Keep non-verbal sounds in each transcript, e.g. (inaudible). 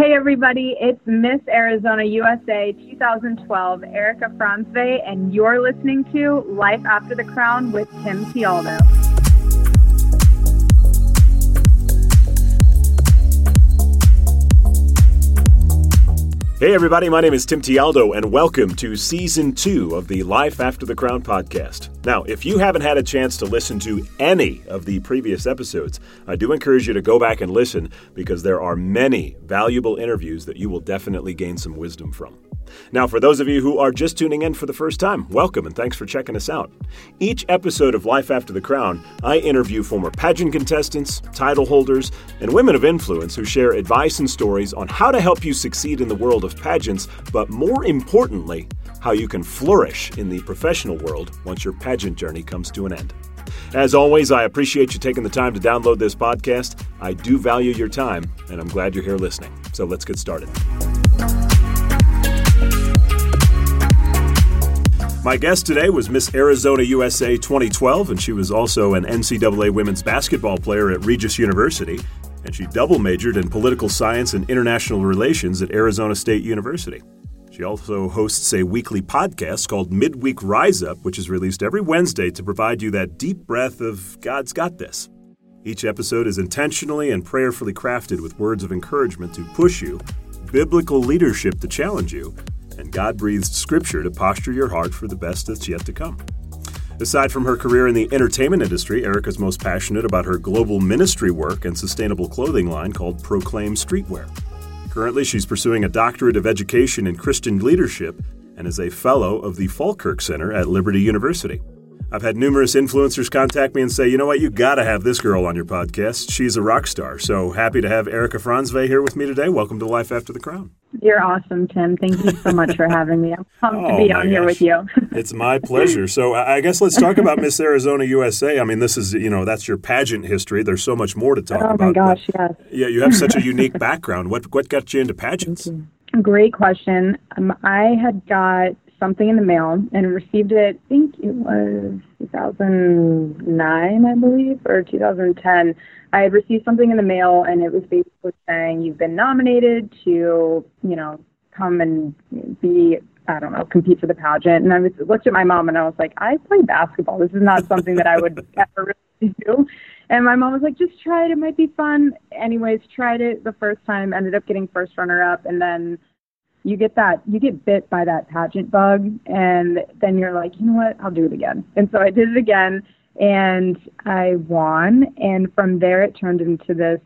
Hey everybody, it's Miss Arizona USA 2012, Erika Frantzve, and you're listening to Life After the Crown with Tim Tialdo. Hey, everybody, my name is Tim Tialdo, and welcome to season two of the Life After the Crown podcast. Now, if you haven't had a chance to listen to any of the previous episodes, I do encourage you to go back and listen because there are many valuable interviews that you will definitely gain some wisdom from. Now, for those of you who are just tuning in for the first time, welcome and thanks for checking us out. Each episode of Life After the Crown, I interview former pageant contestants, title holders, and women of influence who share advice and stories on how to help you succeed in the world of pageants, but more importantly, how you can flourish in the professional world once your pageant journey comes to an end. As always, I appreciate you taking the time to download this podcast. I do value your time, and I'm glad you're here listening. So let's get started. My guest today was Miss Arizona USA 2012, and she was also an NCAA women's basketball player at Regis University, and she double majored in political science and international relations at Arizona State University. She also hosts a weekly podcast called Midweek Rise Up, which is released every Wednesday to provide you that deep breath of God's got this. Each episode is intentionally and prayerfully crafted with words of encouragement to push you, biblical leadership to challenge you, and God breathed scripture to posture your heart for the best that's yet to come. Aside from her career in the entertainment industry, Erica's most passionate about her global ministry work and sustainable clothing line called Proclaim Streetwear. Currently, she's pursuing a doctorate of education in Christian leadership and is a fellow of the Falkirk Center at Liberty University. I've had numerous influencers contact me and say, you know what, you got to have this girl on your podcast. She's a rock star. So happy to have Erika Frantzve here with me today. Welcome to Life After the Crown. You're awesome, Tim. Thank you so much for having me. I'm pumped oh, to be on here with you. it's my pleasure. So I guess let's talk about Miss Arizona USA. I mean, this is, you know, that's your pageant history. There's so much more to talk oh, about. Oh my gosh, yes. Yeah, you have such a unique background. What what got you into (laughs) pageants? Great question. Um, I had got something in the mail and received it, I think it was 2009, I believe, or 2010. I had received something in the mail and it was basically saying, you've been nominated to, you know, come and be I don't know, compete for the pageant. And I was looked at my mom and I was like, I play basketball. This is not something that I would (laughs) ever really do. And my mom was like, just try it. It might be fun. Anyways, tried it the first time, ended up getting first runner up. And then you get that you get bit by that pageant bug and then you're like you know what? I'll do it again. And so i did it again and i won and from there it turned into this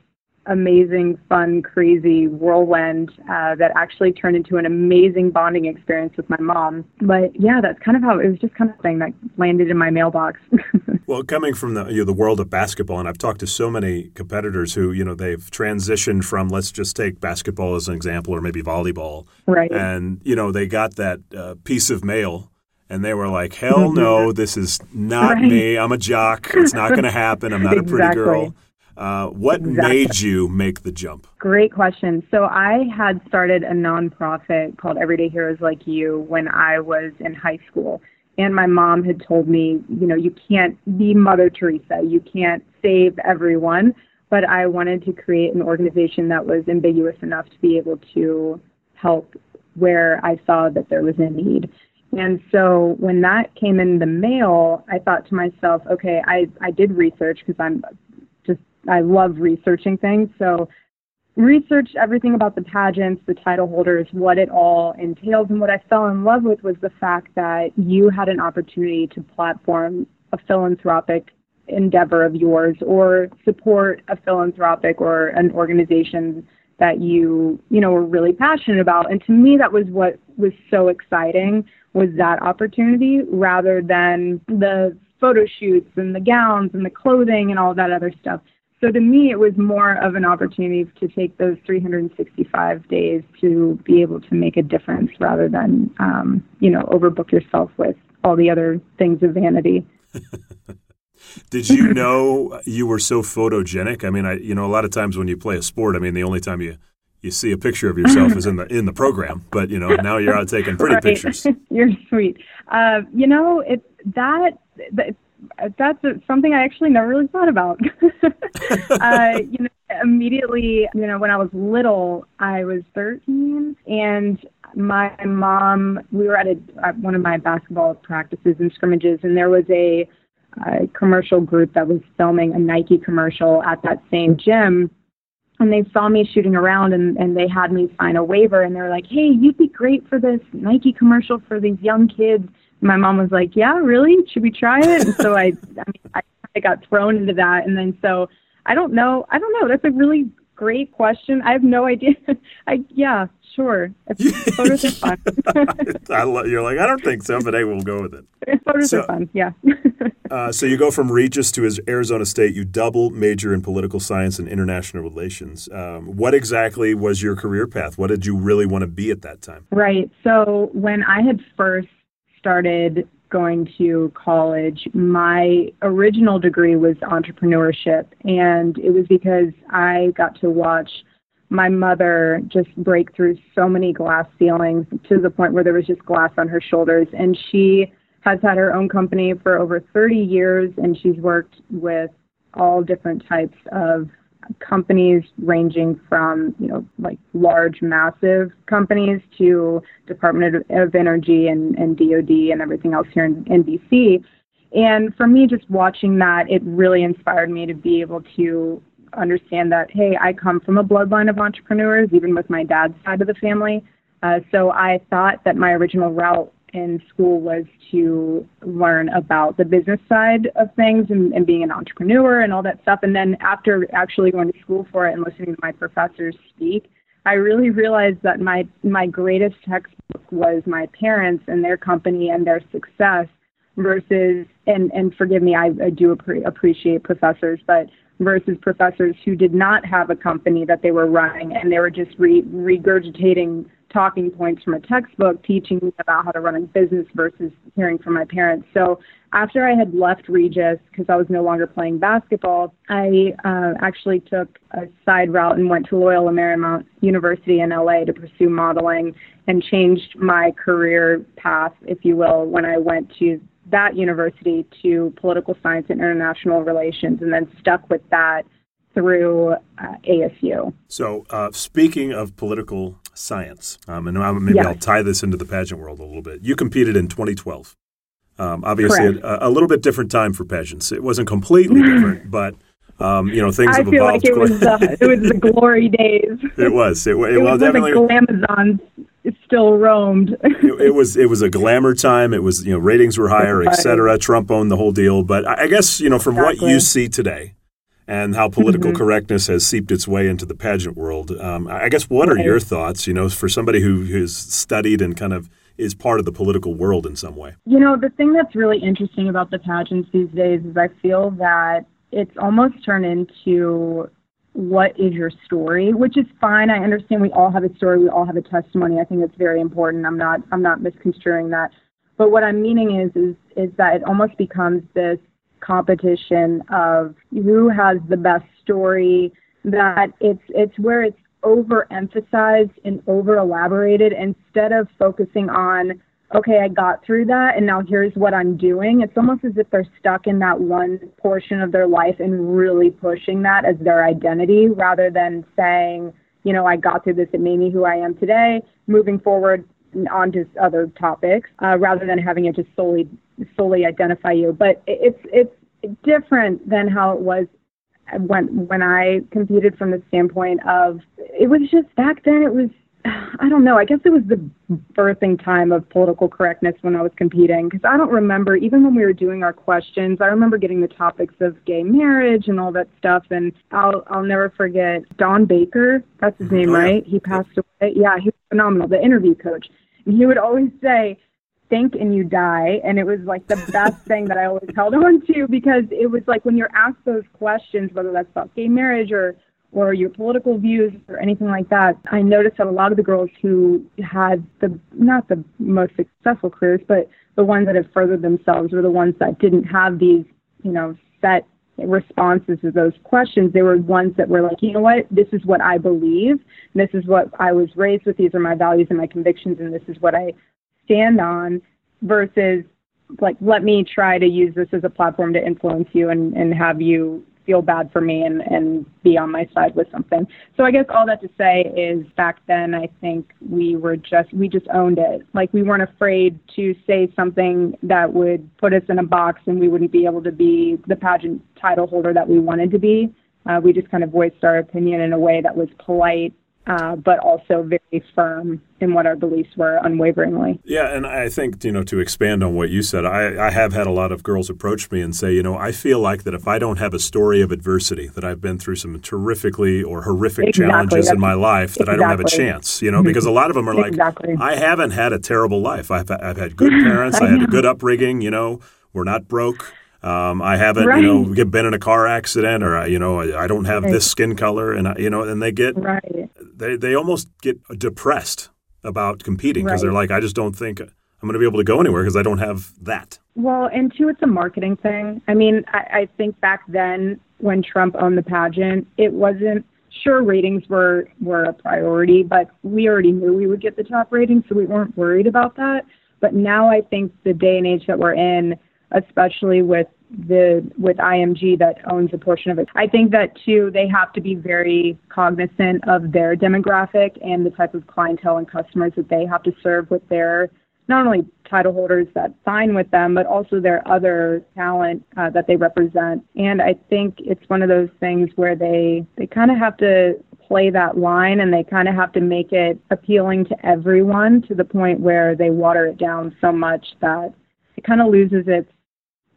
amazing, fun, crazy whirlwind uh, that actually turned into an amazing bonding experience with my mom. But yeah, that's kind of how it was just kind of thing that landed in my mailbox. (laughs) well, coming from the you know, the world of basketball, and I've talked to so many competitors who you know they've transitioned from let's just take basketball as an example, or maybe volleyball, right? And you know they got that uh, piece of mail and they were like, "Hell (laughs) no, this is not right. me. I'm a jock. It's not going to happen. I'm not exactly. a pretty (laughs) girl." Uh, what exactly. made you make the jump? Great question. So I had started a nonprofit called Everyday Heroes Like You when I was in high school. And my mom had told me, you know, you can't be Mother Teresa. You can't save everyone. But I wanted to create an organization that was ambiguous enough to be able to help where I saw that there was a need. And so when that came in the mail, I thought to myself, okay, I, I did research because I'm I love researching things. So researched everything about the pageants, the title holders, what it all entails. And what I fell in love with was the fact that you had an opportunity to platform a philanthropic endeavor of yours or support a philanthropic or an organization that you, you know, were really passionate about. And to me that was what was so exciting was that opportunity rather than the photo shoots and the gowns and the clothing and all that other stuff. So to me, it was more of an opportunity to take those 365 days to be able to make a difference rather than, um, you know, overbook yourself with all the other things of vanity. (laughs) Did you know you were so photogenic? I mean, I you know a lot of times when you play a sport, I mean, the only time you you see a picture of yourself is in the in the program, but you know (laughs) now you're out taking pretty right. pictures. (laughs) you're sweet. Uh, you know, it that, that that's something I actually never really thought about. (laughs) uh, you know, immediately, you know, when I was little, I was 13, and my mom, we were at, a, at one of my basketball practices and scrimmages, and there was a, a commercial group that was filming a Nike commercial at that same gym. And they saw me shooting around and, and they had me sign a waiver and they were like, Hey, you'd be great for this Nike commercial for these young kids. My mom was like, Yeah, really? Should we try it? And so I, (laughs) I, mean, I, I got thrown into that. And then so I don't know. I don't know. That's a really great question. I have no idea. (laughs) I yeah, sure. Photos are fun. (laughs) I lo- you're like I don't think so, but hey, we'll go with it. Photos so, are fun. Yeah. uh, so you go from Regis to Arizona State. You double major in political science and international relations. Um, what exactly was your career path? What did you really want to be at that time? Right. So when I had first started going to college, my original degree was entrepreneurship. And it was because I got to watch my mother just break through so many glass ceilings to the point where there was just glass on her shoulders. And she has had her own company for over 30 years, and she's worked with all different types of companies ranging from you know like large massive companies to department of, energy and, and dod and everything else here in, in dc and for me just watching that it really inspired me to be able to understand that hey i come from a bloodline of entrepreneurs even with my dad's side of the family. Uh, so i thought that my original route in school was to learn about the business side of things and, and being an entrepreneur and all that stuff. And then after actually going to school for it and listening to my professors speak, I really realized that my my greatest textbook was my parents and their company and their success versus and and forgive me I, I do appre- appreciate professors but versus professors who did not have a company that they were running and they were just re- regurgitating talking points from a textbook teaching me about how to run a business versus hearing from my parents. So after I had left Regis because I was no longer playing basketball, I uh, actually took a side route and went to Loyola Marymount University in LA to pursue modeling and changed my career path, if you will, when I went to that university to political science and international relations and then stuck with that through uh, ASU. So, uh, speaking of political science. Um, and maybe I'll tie this into the pageant world a little bit. You competed in 2012. Um, obviously, a, a, little bit different time for pageants. It wasn't completely (laughs) different, but um, you know things I have evolved. I feel like it was the, it was the glory days. (laughs) it was. It, it, it well, was definitely. The glamazons still roamed. (laughs) it, it, was. It was a glamour time. It was. You know, ratings were higher, et cetera. Trump owned the whole deal. But I, I guess you know from exactly. what you see today, and how political mm-hmm. correctness has seeped its way into the pageant world. Um, I guess what are your thoughts? You know, for somebody who has studied and kind of is part of the political world in some way. You know, the thing that's really interesting about the pageants these days is I feel that it's almost turned into what is your story, which is fine. I understand we all have a story, we all have a testimony. I think it's very important. I'm not I'm not misconstruing that. But what I'm meaning is is is that it almost becomes this competition of who has the best story that it's it's where it's overemphasized and over elaborated instead of focusing on okay i got through that and now here's what i'm doing it's almost as if they're stuck in that one portion of their life and really pushing that as their identity rather than saying you know i got through this it made me who i am today moving forward onto other topics uh, rather than having it just solely solely identify you. But it's it's different than how it was when when I competed from the standpoint of it was just back then it was I don't know I guess it was the birthing time of political correctness when I was competing because I don't remember even when we were doing our questions I remember getting the topics of gay marriage and all that stuff and I'll I'll never forget Don Baker that's his mm-hmm. name oh, right? He passed away. Yeah he was phenomenal the interview coach. And he would always say think and you die. And it was like the best (laughs) thing that I always held on to because it was like when you're asked those questions, whether that's about gay marriage or or your political views or anything like that, I noticed that a lot of the girls who had the not the most successful careers, but the ones that have furthered themselves were the ones that didn't have these, you know, set responses to those questions. They were ones that were like, you know what, this is what I believe, this is what I was raised with, these are my values and my convictions, and this is what I stand on versus like let me try to use this as a platform to influence you and, and have you feel bad for me and and be on my side with something. So I guess all that to say is back then I think we were just we just owned it. Like we weren't afraid to say something that would put us in a box and we wouldn't be able to be the pageant title holder that we wanted to be. Uh, we just kind of voiced our opinion in a way that was polite uh, but also very firm in what our beliefs were unwaveringly. Yeah, and I think, you know, to expand on what you said, I, I have had a lot of girls approach me and say, you know, I feel like that if I don't have a story of adversity, that I've been through some terrifically or horrific exactly. challenges That's, in my life, that exactly. I don't have a chance, you know, because a lot of them are like, exactly. I haven't had a terrible life. I've, I've had good parents, (laughs) I, I had a good upbringing, you know, we're not broke. Um, I haven't, right. you know, been in a car accident, or you know, I, I don't have right. this skin color, and I, you know, and they get, right. they they almost get depressed about competing because they're like, I just don't think I'm going to be able to go anywhere because I don't have that. Well, and two, it's a marketing thing. I mean, I, I think back then when Trump owned the pageant, it wasn't sure ratings were were a priority, but we already knew we would get the top ratings, so we weren't worried about that. But now I think the day and age that we're in especially with the with IMG that owns a portion of it. I think that too they have to be very cognizant of their demographic and the type of clientele and customers that they have to serve with their not only title holders that sign with them, but also their other talent uh, that they represent. And I think it's one of those things where they they kind of have to play that line and they kind of have to make it appealing to everyone to the point where they water it down so much that it kind of loses its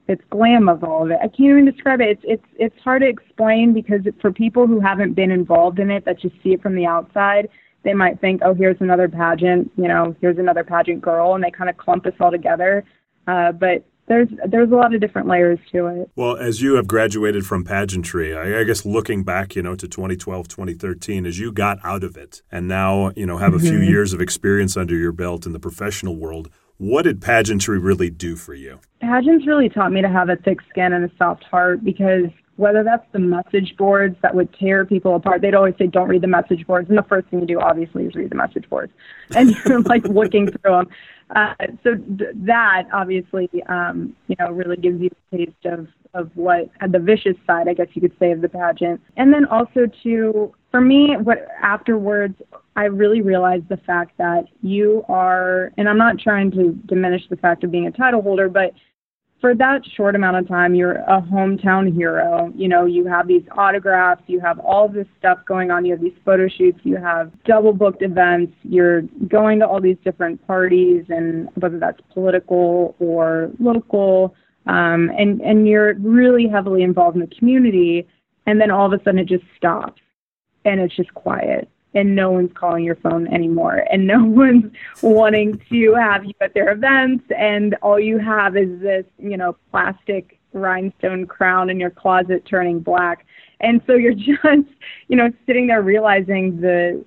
its glam of all of it. I can't even describe it. It's it's it's hard to explain because for people who haven't been involved in it, that just see it from the outside, they might think, oh, here's another pageant, you know, here's another pageant girl, and they kind of clump us all together. Uh, but there's there's a lot of different layers to it. Well, as you have graduated from pageantry, I, I, guess looking back, you know, to 2012, 2013, as you got out of it, and now you know have a mm-hmm. few years of experience under your belt in the professional world, what did pageantry really do for you? Pageants really taught me to have a thick skin and a soft heart because whether that's the message boards that would tear people apart, they'd always say, don't read the message boards. And the first thing you do, obviously, is read the message boards. (laughs) And you're like looking through them. Uh, so th- that obviously, um, you know, really gives you a taste of, of what the vicious side, I guess you could say, of the pageant. And then also to, for me, what afterwards, I really realized the fact that you are, and I'm not trying to diminish the fact of being a title holder, but for that short amount of time, you're a hometown hero. You know, you have these autographs, you have all this stuff going on, you have these photo shoots, you have double booked events, you're going to all these different parties, and whether that's political or local, um, and and you're really heavily involved in the community, and then all of a sudden it just stops, and it's just quiet and no one's calling your phone anymore and no (laughs) one's wanting to have you at their events and all you have is this you know plastic rhinestone crown in your closet turning black. And so you're (laughs) just you know sitting there realizing the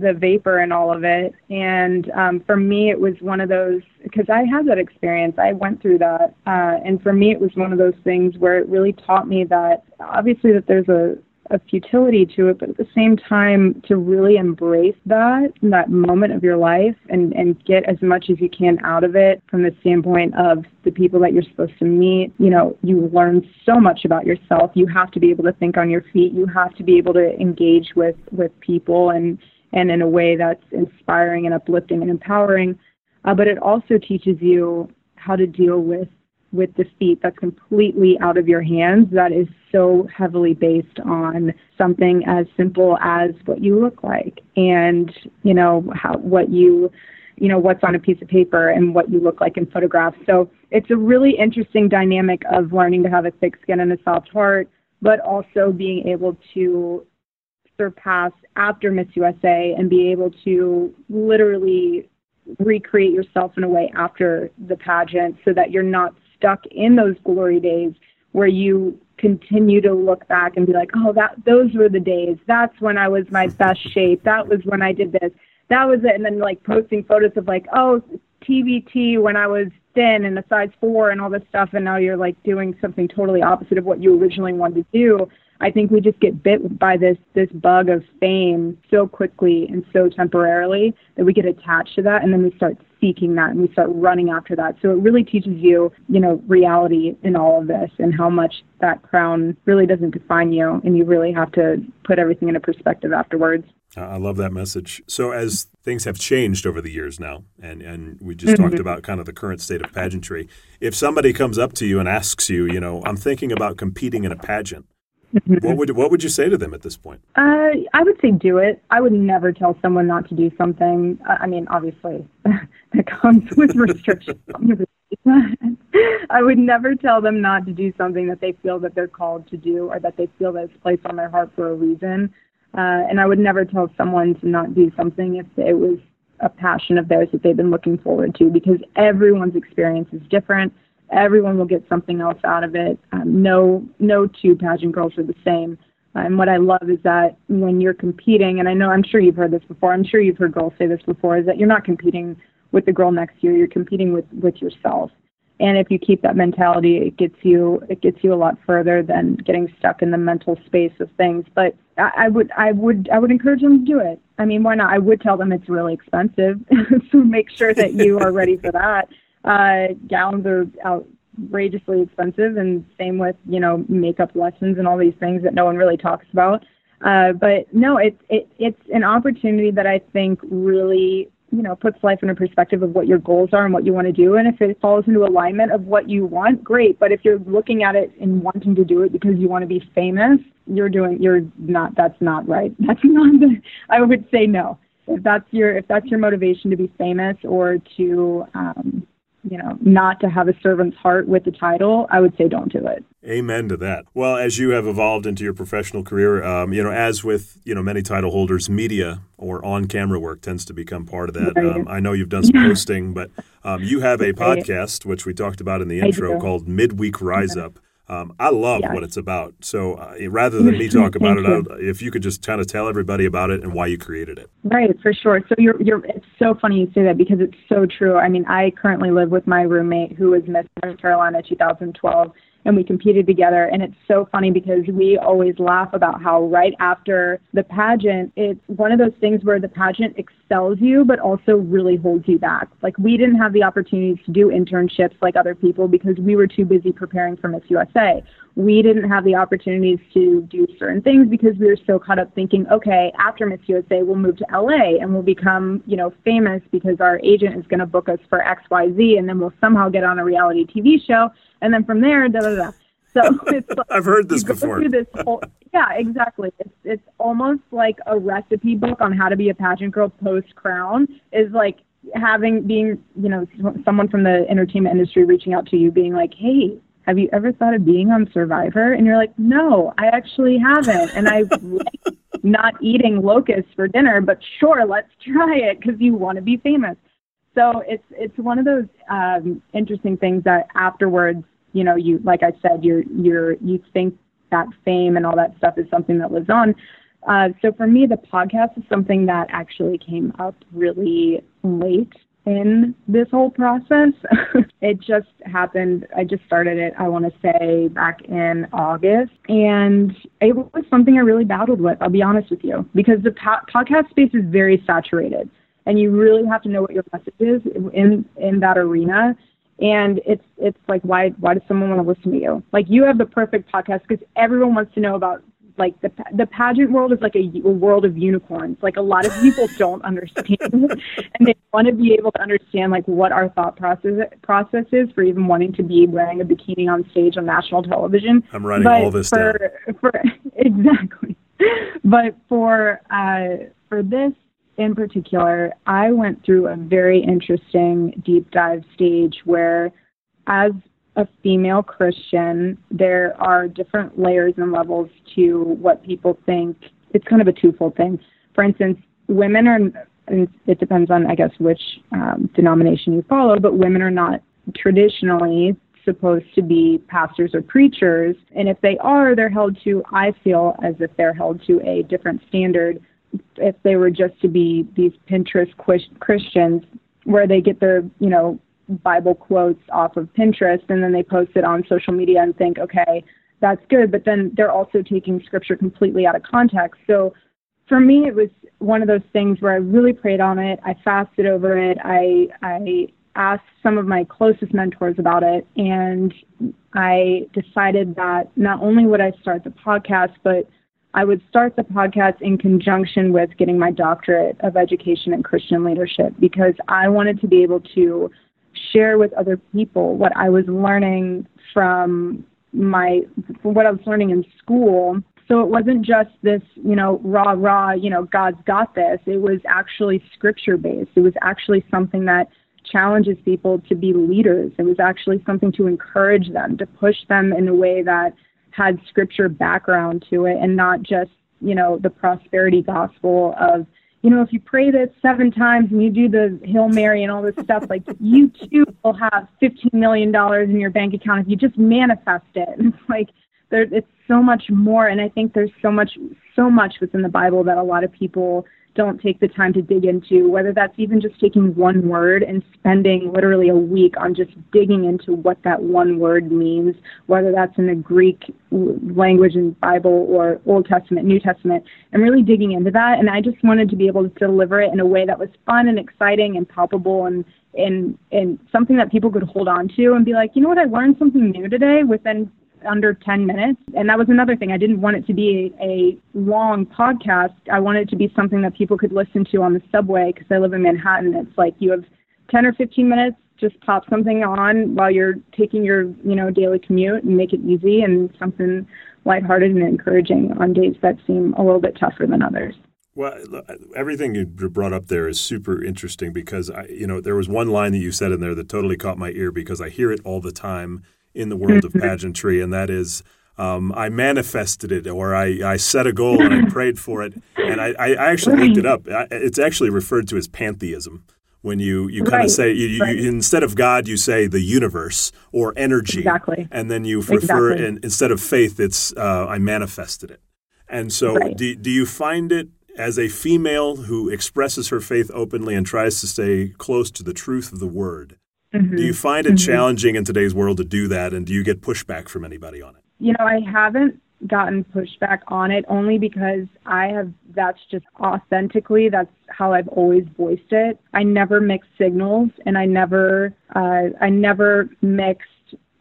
the vapor and all of it and um for me it was one of those because i had that experience i went through that uh and for me it was one of those things where it really taught me that obviously that there's a a futility to it, but at the same time to really embrace that that moment of your life and and get as much as you can out of it from the standpoint of the people that you're supposed to meet. You know, you learn so much about yourself. You have to be able to think on your feet. You have to be able to engage with with people and and in a way that's inspiring and uplifting and empowering. Uh, but it also teaches you how to deal with with defeat that's completely out of your hands that is so heavily based on something as simple as what you look like and you know how what you you know what's on a piece of paper and what you look like in photographs so it's a really interesting dynamic of learning to have a thick skin and a soft heart but also being able to surpass after Miss USA and be able to literally recreate yourself in a way after the pageant so that you're not stuck in those glory days where you continue to look back and be like, oh, that those were the days. That's when I was my best shape. That was when I did this. That was it. And then like posting photos of like, oh, TBT when I was thin and a size four and all this stuff. And now you're like doing something totally opposite of what you originally wanted to do. I think we just get bit by this this bug of fame so quickly and so temporarily that we get attached to that and then we start seeking that and we start running after that. So it really teaches you, you know, reality in all of this and how much that crown really doesn't define you and you really have to put everything into perspective afterwards. I love that message. So, as things have changed over the years now, and, and we just mm-hmm. talked about kind of the current state of pageantry, if somebody comes up to you and asks you, you know, I'm thinking about competing in a pageant. What would what would you say to them at this point? Uh, I would say do it. I would never tell someone not to do something. I mean, obviously, (laughs) that comes with (laughs) restrictions. (laughs) I would never tell them not to do something that they feel that they're called to do or that they feel that it's placed on their heart for a reason. Uh, and I would never tell someone to not do something if it was a passion of theirs that they've been looking forward to because everyone's experience is different everyone will get something else out of it. Um, no, no two pageant girls are the same. And what I love is that when you're competing, and I know I'm sure you've heard this before. I'm sure you've heard girls say this before, is that you're not competing with the girl next to you. You're competing with with yourself. And if you keep that mentality, it gets you it gets you a lot further than getting stuck in the mental space of things. But I, I would I would I would encourage them to do it. I mean, why not? I would tell them it's really expensive, (laughs) so make sure that you are ready for that. Uh, gowns are outrageously expensive, and same with you know makeup lessons and all these things that no one really talks about. Uh, but no, it's it, it's an opportunity that I think really you know puts life in a perspective of what your goals are and what you want to do. And if it falls into alignment of what you want, great. But if you're looking at it and wanting to do it because you want to be famous, you're doing you're not. That's not right. (laughs) That's not. The, I would say no. If that's your if that's your motivation to be famous or to um, you know, not to have a servant's heart with the title, I would say don't do it. Amen to that. Well, as you have evolved into your professional career, um, you know, as with you know many title holders, media or on-camera work tends to become part of that. Um, I know you've done some yeah. (laughs) hosting, but um, you have a podcast which we talked about in the intro called Midweek Rise Up. Um, I love what it's about. So uh, rather than me (laughs) talk about it, you. if you could just kind of tell everybody about it and why you created it. Right, for sure. So you're, you're, it's so funny you say that because it's so true. I mean, I currently live with my roommate who was Miss North Carolina 2012 and we competed together. And it's so funny because we always laugh about how right after the pageant, it's one of those things where the pageant excels you, but also really holds you back. Like we didn't have the opportunities to do internships like other people because we were too busy preparing for Miss USA. We didn't have the opportunities to do certain things because we were so caught up thinking, okay, after Miss USA, we'll move to LA and we'll become, you know, famous because our agent is going to book us for XYZ and then we'll somehow get on a reality TV show and then from there, da da da. So (laughs) it's like, I've heard this before. This whole, yeah, exactly. It's it's almost like a recipe book on how to be a pageant girl post crown. Is like having being you know someone from the entertainment industry reaching out to you, being like, hey. Have you ever thought of being on Survivor? And you're like, no, I actually haven't. And I (laughs) like not eating locusts for dinner, but sure, let's try it because you want to be famous. So it's it's one of those um, interesting things that afterwards you know, you like I said, you're you're you think that fame and all that stuff is something that lives on. Uh, so for me, the podcast is something that actually came up really late in this whole process. (laughs) it just happened. I just started it, I want to say, back in August. And it was something I really battled with, I'll be honest with you, because the po- podcast space is very saturated. And you really have to know what your message is in, in that arena. And it's it's like why why does someone want to listen to you? Like you have the perfect podcast because everyone wants to know about like the the pageant world is like a, a world of unicorns. Like a lot of people (laughs) don't understand. And they want to be able to understand like what our thought process process is for even wanting to be wearing a bikini on stage on national television. I'm writing but all this for, down. for (laughs) exactly. But for uh for this in particular, I went through a very interesting deep dive stage where, as a female Christian, there are different layers and levels to what people think. It's kind of a twofold thing. For instance, women are, and it depends on, I guess, which um, denomination you follow, but women are not traditionally supposed to be pastors or preachers. And if they are, they're held to, I feel as if they're held to a different standard if they were just to be these Pinterest Christians where they get their, you know, Bible quotes off of Pinterest and then they post it on social media and think, okay, that's good. But then they're also taking scripture completely out of context. So for me, it was one of those things where I really prayed on it. I fasted over it. I I asked some of my closest mentors about it, and I decided that not only would I start the podcast, but I would start the podcast in conjunction with getting my doctorate of education in Christian leadership because I wanted to be able to share with other people what I was learning from my what I was learning in school. So it wasn't just this, you know, rah rah, you know, God's got this. It was actually scripture based. It was actually something that challenges people to be leaders. It was actually something to encourage them, to push them in a way that had scripture background to it and not just, you know, the prosperity gospel of, you know, if you pray this seven times and you do the Hail Mary and all this stuff, (laughs) like you too will have $15 million in your bank account if you just manifest it. And it's (laughs) like, there, it's so much more. And I think there's so much, so much within the Bible that a lot of people don't take the time to dig into, whether that's even just taking one word and spending literally a week on just digging into what that one word means, whether that's in the Greek language and Bible or Old Testament, New Testament, and really digging into that. And I just wanted to be able to deliver it in a way that was fun and exciting and palpable and and and something that people could hold on to and be like, you know what, I learned something new today within under 10 minutes. And that was another thing. I didn't want it to be a, a long podcast. I wanted it to be something that people could listen to on the subway because I live in Manhattan. It's like you have 10 or 15 minutes, just pop something on while you're taking your, you know, daily commute and make it easy and something lighthearted and encouraging on days that seem a little bit tougher than others. Well, everything you brought up there is super interesting because I, you know, there was one line that you said in there that totally caught my ear because I hear it all the time in the world of mm-hmm. pageantry, and that is um, I manifested it or I, I set a goal and I prayed for it. And I, I actually looked it up. It's actually referred to as pantheism. When you, you kind of say, you, right. you, instead of God, you say the universe or energy. Exactly. And then you refer, exactly. and instead of faith, it's uh, I manifested it. And so do, do you find it as a female who expresses her faith openly and tries to stay close to the truth of the word? Mm-hmm. Do you find it mm-hmm. challenging in today's world to do that, and do you get pushback from anybody on it? You know, I haven't gotten pushback on it only because I have that's just authentically that's how I've always voiced it. I never mix signals and I never uh I never mixed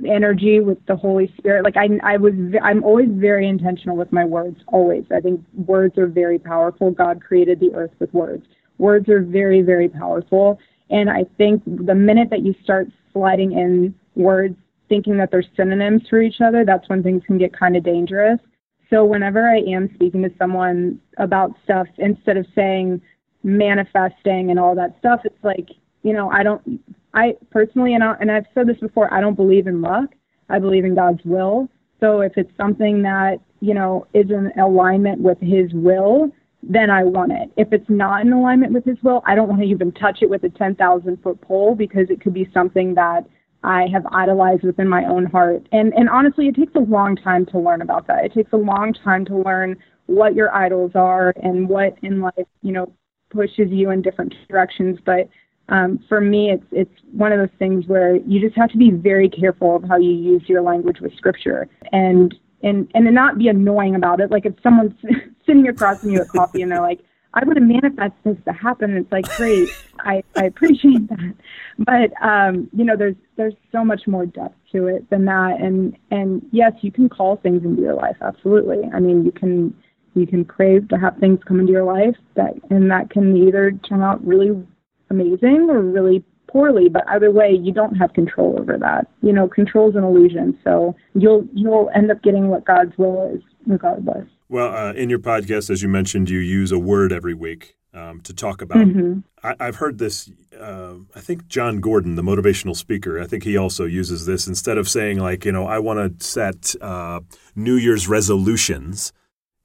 energy with the Holy Spirit. Like I I was I'm always very intentional with my words always. I think words are very powerful. God created the earth with words. Words are very very powerful and I think the minute that you start sliding in words thinking that they're synonyms for each other, that's when things can get kind of dangerous. So whenever I am speaking to someone about stuff, instead of saying manifesting and all that stuff, it's like, you know, I don't, I personally, and, I, and I've said this before, I don't believe in luck. I believe in God's will. So if it's something that, you know, is in alignment with His will, then I want it. If it's not in alignment with His will, I don't want to even touch it with a 10,000 foot pole because it could be something that I have idolized within my own heart. And and honestly, it takes a long time to learn about that. It takes a long time to learn what your idols are and what in life, you know, pushes you in different directions. But um, for me, it's it's one of those things where you just have to be very careful of how you use your language with Scripture, and and and not be annoying about it. Like if someone's (laughs) sitting across from you at coffee and they're like, I would have manifested this to happen. And it's like, great, I, I appreciate that. But um, you know, there's there's so much more depth to it than that. And and yes, you can call things into your life, absolutely. I mean you can you can crave to have things come into your life that and that can either turn out really amazing or really poorly, but either way, you don't have control over that. You know, control is an illusion, so you'll you'll end up getting what God's will is, regardless. Well, uh, in your podcast, as you mentioned, you use a word every week um, to talk about. Mm-hmm. I, have heard this. Uh, I think Jon Gordon, the motivational speaker, I think he also uses this instead of saying like, you know, I want to set uh, New Year's resolutions.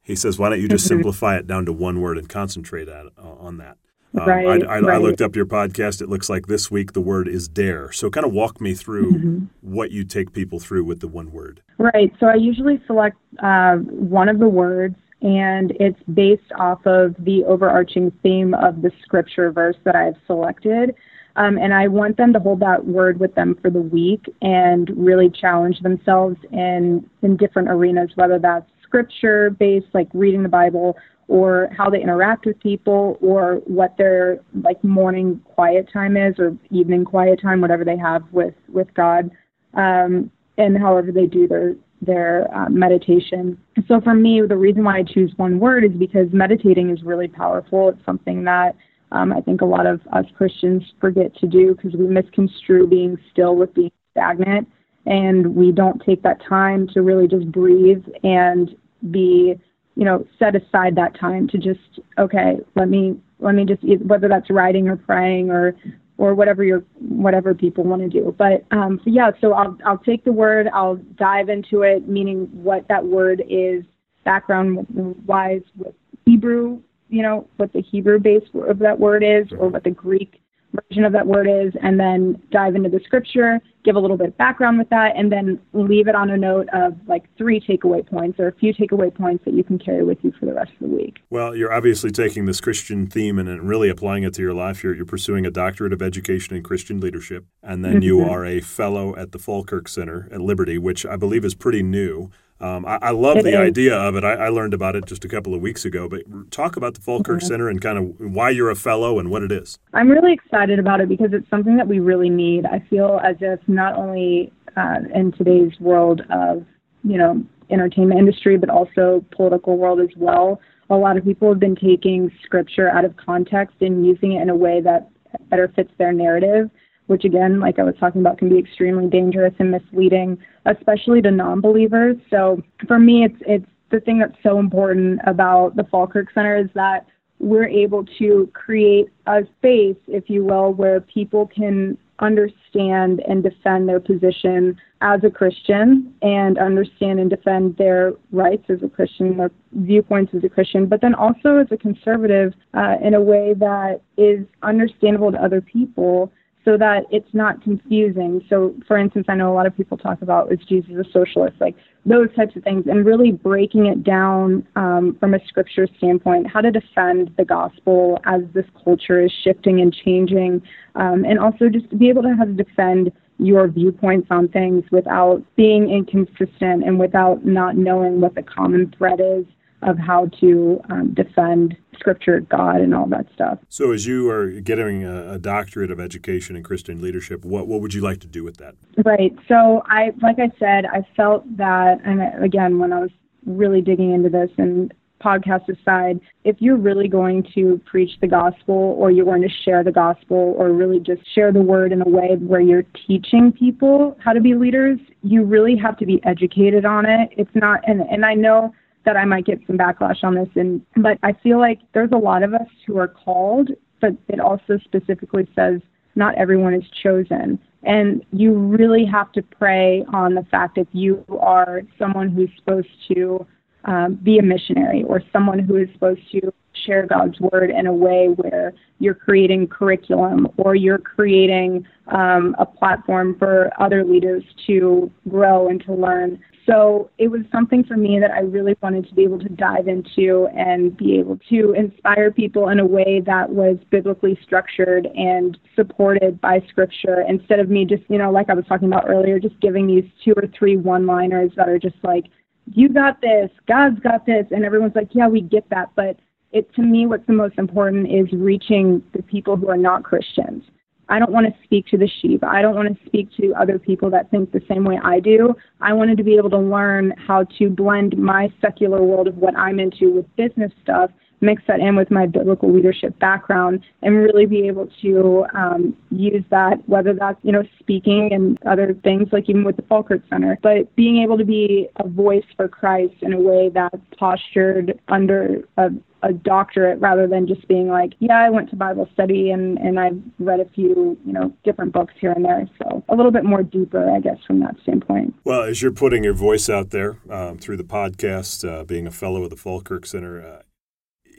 He says, why don't you just mm-hmm. simplify it down to one word and concentrate at, on that? Um, right, I, I, right. I, looked up your podcast. It looks like this week the word is dare. So, kind of walk me through mm-hmm. what you take people through with the one word. Right. So, I usually select uh, one of the words, and it's based off of the overarching theme of the scripture verse that I've selected. Um, and I want them to hold that word with them for the week and really challenge themselves in in different arenas, whether that's scripture based, like reading the Bible, or how they interact with people or what their like morning quiet time is or evening quiet time whatever they have with with god um, and however they do their their uh, meditation. So for me the reason why i choose one word is because meditating is really powerful. It's something that um, i think a lot of us christians forget to do because we misconstrue being still with being stagnant and we don't take that time to really just breathe and be you know set aside that time to just okay let me let me just whether that's writing or praying or or whatever your whatever people want to do. But um so yeah so i'll i'll take the word i'll dive into it meaning what that word is background wise with hebrew you know what the hebrew base of that word is or what the greek version of that word is, and then dive into the scripture, give a little bit of background with that, and then leave it on a note of like three takeaway points or a few takeaway points that you can carry with you for the rest of the week. Well, you're obviously taking this Christian theme and really applying it to your life. You're, you're pursuing a doctorate of education in Christian leadership, and then mm-hmm. you are a fellow at the Falkirk Center at Liberty, which I believe is pretty new. Um, I, I, love it the is. idea of it. I, I, learned about it just a couple of weeks ago. But talk about the Falkirk mm-hmm. Center and kind of why you're a fellow and what it is. I'm really excited about it because it's something that we really need. I feel as if not only uh, in today's world of you know entertainment industry, but also political world as well, a lot of people have been taking scripture out of context and using it in a way that better fits their narrative which again, like I was talking about, can be extremely dangerous and misleading, especially to non-believers. So for me, it's it's the thing that's so important about the Falkirk Center is that we're able to create a space, if you will, where people can understand and defend their position as a Christian and understand and defend their rights as a Christian, their viewpoints as a Christian, but then also as a conservative uh, in a way that is understandable to other people so that it's not confusing. So, for instance, I know a lot of people talk about is Jesus a socialist, like those types of things, and really breaking it down um, from a scripture standpoint, how to defend the gospel as this culture is shifting and changing, um, and also just to be able to have to defend your viewpoints on things without being inconsistent and without not knowing what the common thread is of how to um, defend scripture, God, and all that stuff. So, as you are getting a, a, doctorate of education in Christian leadership, what what would you like to do with that? Right. So, I like I said, I felt that, and again, when I was really digging into this and podcast aside, if you're really going to preach the gospel or you're going to share the gospel or really just share the word in a way where you're teaching people how to be leaders, you really have to be educated on it. It's not, and, and I know that I might get some backlash on this. And but I feel like there's a lot of us who are called, but it also specifically says not everyone is chosen. And you really have to pray on the fact that you are someone who's supposed to um, be a missionary or someone who is supposed to share God's word in a way where you're creating curriculum or you're creating um, a platform for other leaders to grow and to learn. So it was something for me that I really wanted to be able to dive into and be able to inspire people in a way that was biblically structured and supported by scripture instead of me just, you know, like I was talking about earlier, just giving these two or three one liners that are just like, you got this, God's got this, and everyone's like, yeah, we get that. But it to me, what's the most important is reaching the people who are not Christians I don't want to speak to the sheep. I don't want to speak to other people that think the same way I do. I wanted to be able to learn how to blend my secular world of what I'm into with business stuff, mix that in with my biblical leadership background, and really be able to um, use that, whether that's, you know, speaking and other things, like even with the Falkirk Center, but being able to be a voice for Christ in a way that's postured under a a doctorate rather than just being like, yeah, I went to Bible study and and I've read a few, you know, different books here and there. So a little bit more deeper, I guess, from that standpoint. Well, as you're putting your voice out there um, through the podcast, uh, being a fellow of the Falkirk Center. Uh,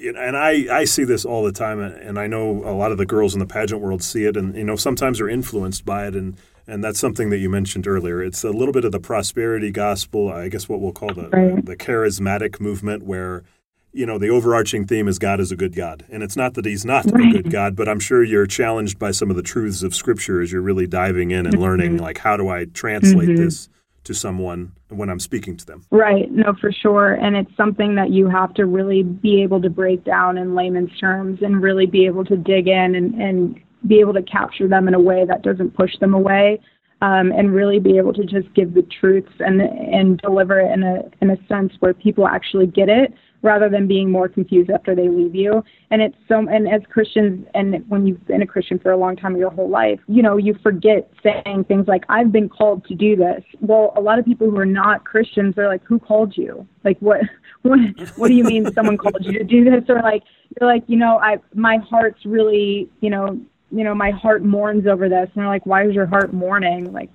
and I, I see this all the time, and I know a lot of the girls in the pageant world see it, and you know sometimes are influenced by it, and and that's something that you mentioned earlier. It's a little bit of the prosperity gospel, I guess what we'll call the right. the charismatic movement, where you know, the overarching theme is God is a good God. And it's not that he's not right. a good God, but I'm sure you're challenged by some of the truths of Scripture as you're really diving in and mm-hmm. learning, like, how do I translate mm-hmm. this to someone when I'm speaking to them. Right. No, for sure. And it's something that you have to really be able to break down in layman's terms and really be able to dig in and, and be able to capture them in a way that doesn't push them away. Um, and really be able to just give the truths and and deliver it in a in a sense where people actually get it rather than being more confused after they leave you. And it's so, and as Christians, and when you've been a Christian for a long time, your whole life, you know, you forget saying things like, I've been called to do this. Well, a lot of people who are not Christians they're like, who called you? Like, what, (laughs) what, what do you mean someone called you to do this? Or like, you're like, you know, I, my heart's really, you know, you know, my heart mourns over this. And they're like, why is your heart mourning? Like,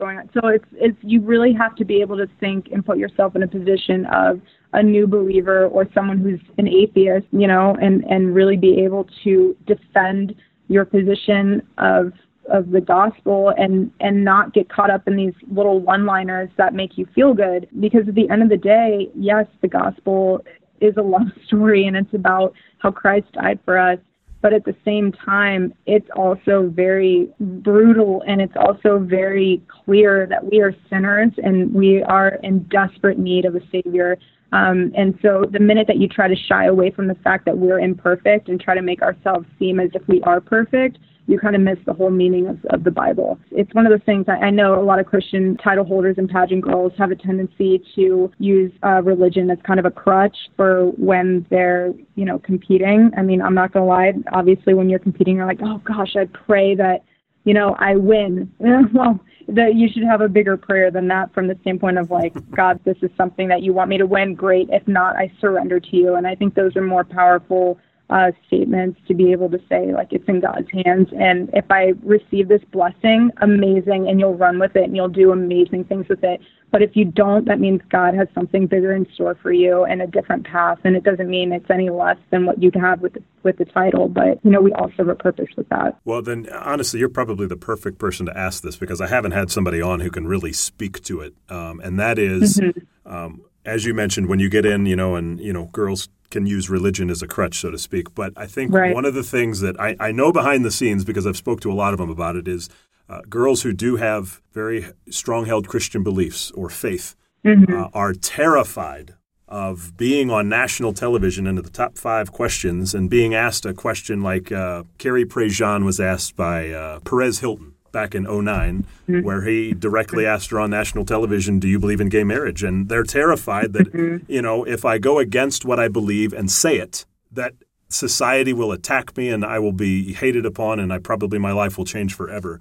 going on. So it's it's you really have to be able to think and put yourself in a position of a new believer or someone who's an atheist, you know, and and really be able to defend your position of of the gospel and and not get caught up in these little one-liners that make you feel good because at the end of the day, yes, the gospel is a love (laughs) story and it's about how Christ died for us but at the same time, it's also very brutal and it's also very clear that we are sinners and we are in desperate need of a Savior. Um, and so the minute that you try to shy away from the fact that we're imperfect and try to make ourselves seem as if we are perfect, you kind of miss the whole meaning of, of the Bible. It's one of those things I, I know a lot of Christian title holders and pageant girls have a tendency to use uh, religion as kind of a crutch for when they're, you know, competing. I mean, I'm not going to lie. Obviously, when you're competing, you're like, oh gosh, I pray that, you know, I win. (laughs) well, that you should have a bigger prayer than that from the standpoint of like, God, this is something that you want me to win. Great. If not, I surrender to you. And I think those are more powerful uh, statements to be able to say like it's in God's hands and if I receive this blessing, amazing, and you'll run with it and you'll do amazing things with it. But if you don't, that means God has something bigger in store for you and a different path. And it doesn't mean it's any less than what you'd have with the, with the title. But you know, we all serve a purpose with that. Well, then honestly, you're probably the perfect person to ask this because I haven't had somebody on who can really speak to it. Um, and that is, mm-hmm. um, as you mentioned, when you get in, you know, and you know, girls can use religion as a crutch, so to speak. But I think right. one of the things that I, I, know behind the scenes, because I've spoke to a lot of them about it, is uh, girls who do have very strong-held Christian beliefs or faith mm-hmm. uh, are terrified of being on national television into the top five questions and being asked a question like uh, Carrie Prejean was asked by uh, Perez Hilton back in 9 mm-hmm. where he directly asked her on national television, Do you believe in gay marriage? And they're terrified that, mm-hmm. you know, if I go against what I believe and say it, that society will attack me and I will be hated upon and I probably my life will change forever.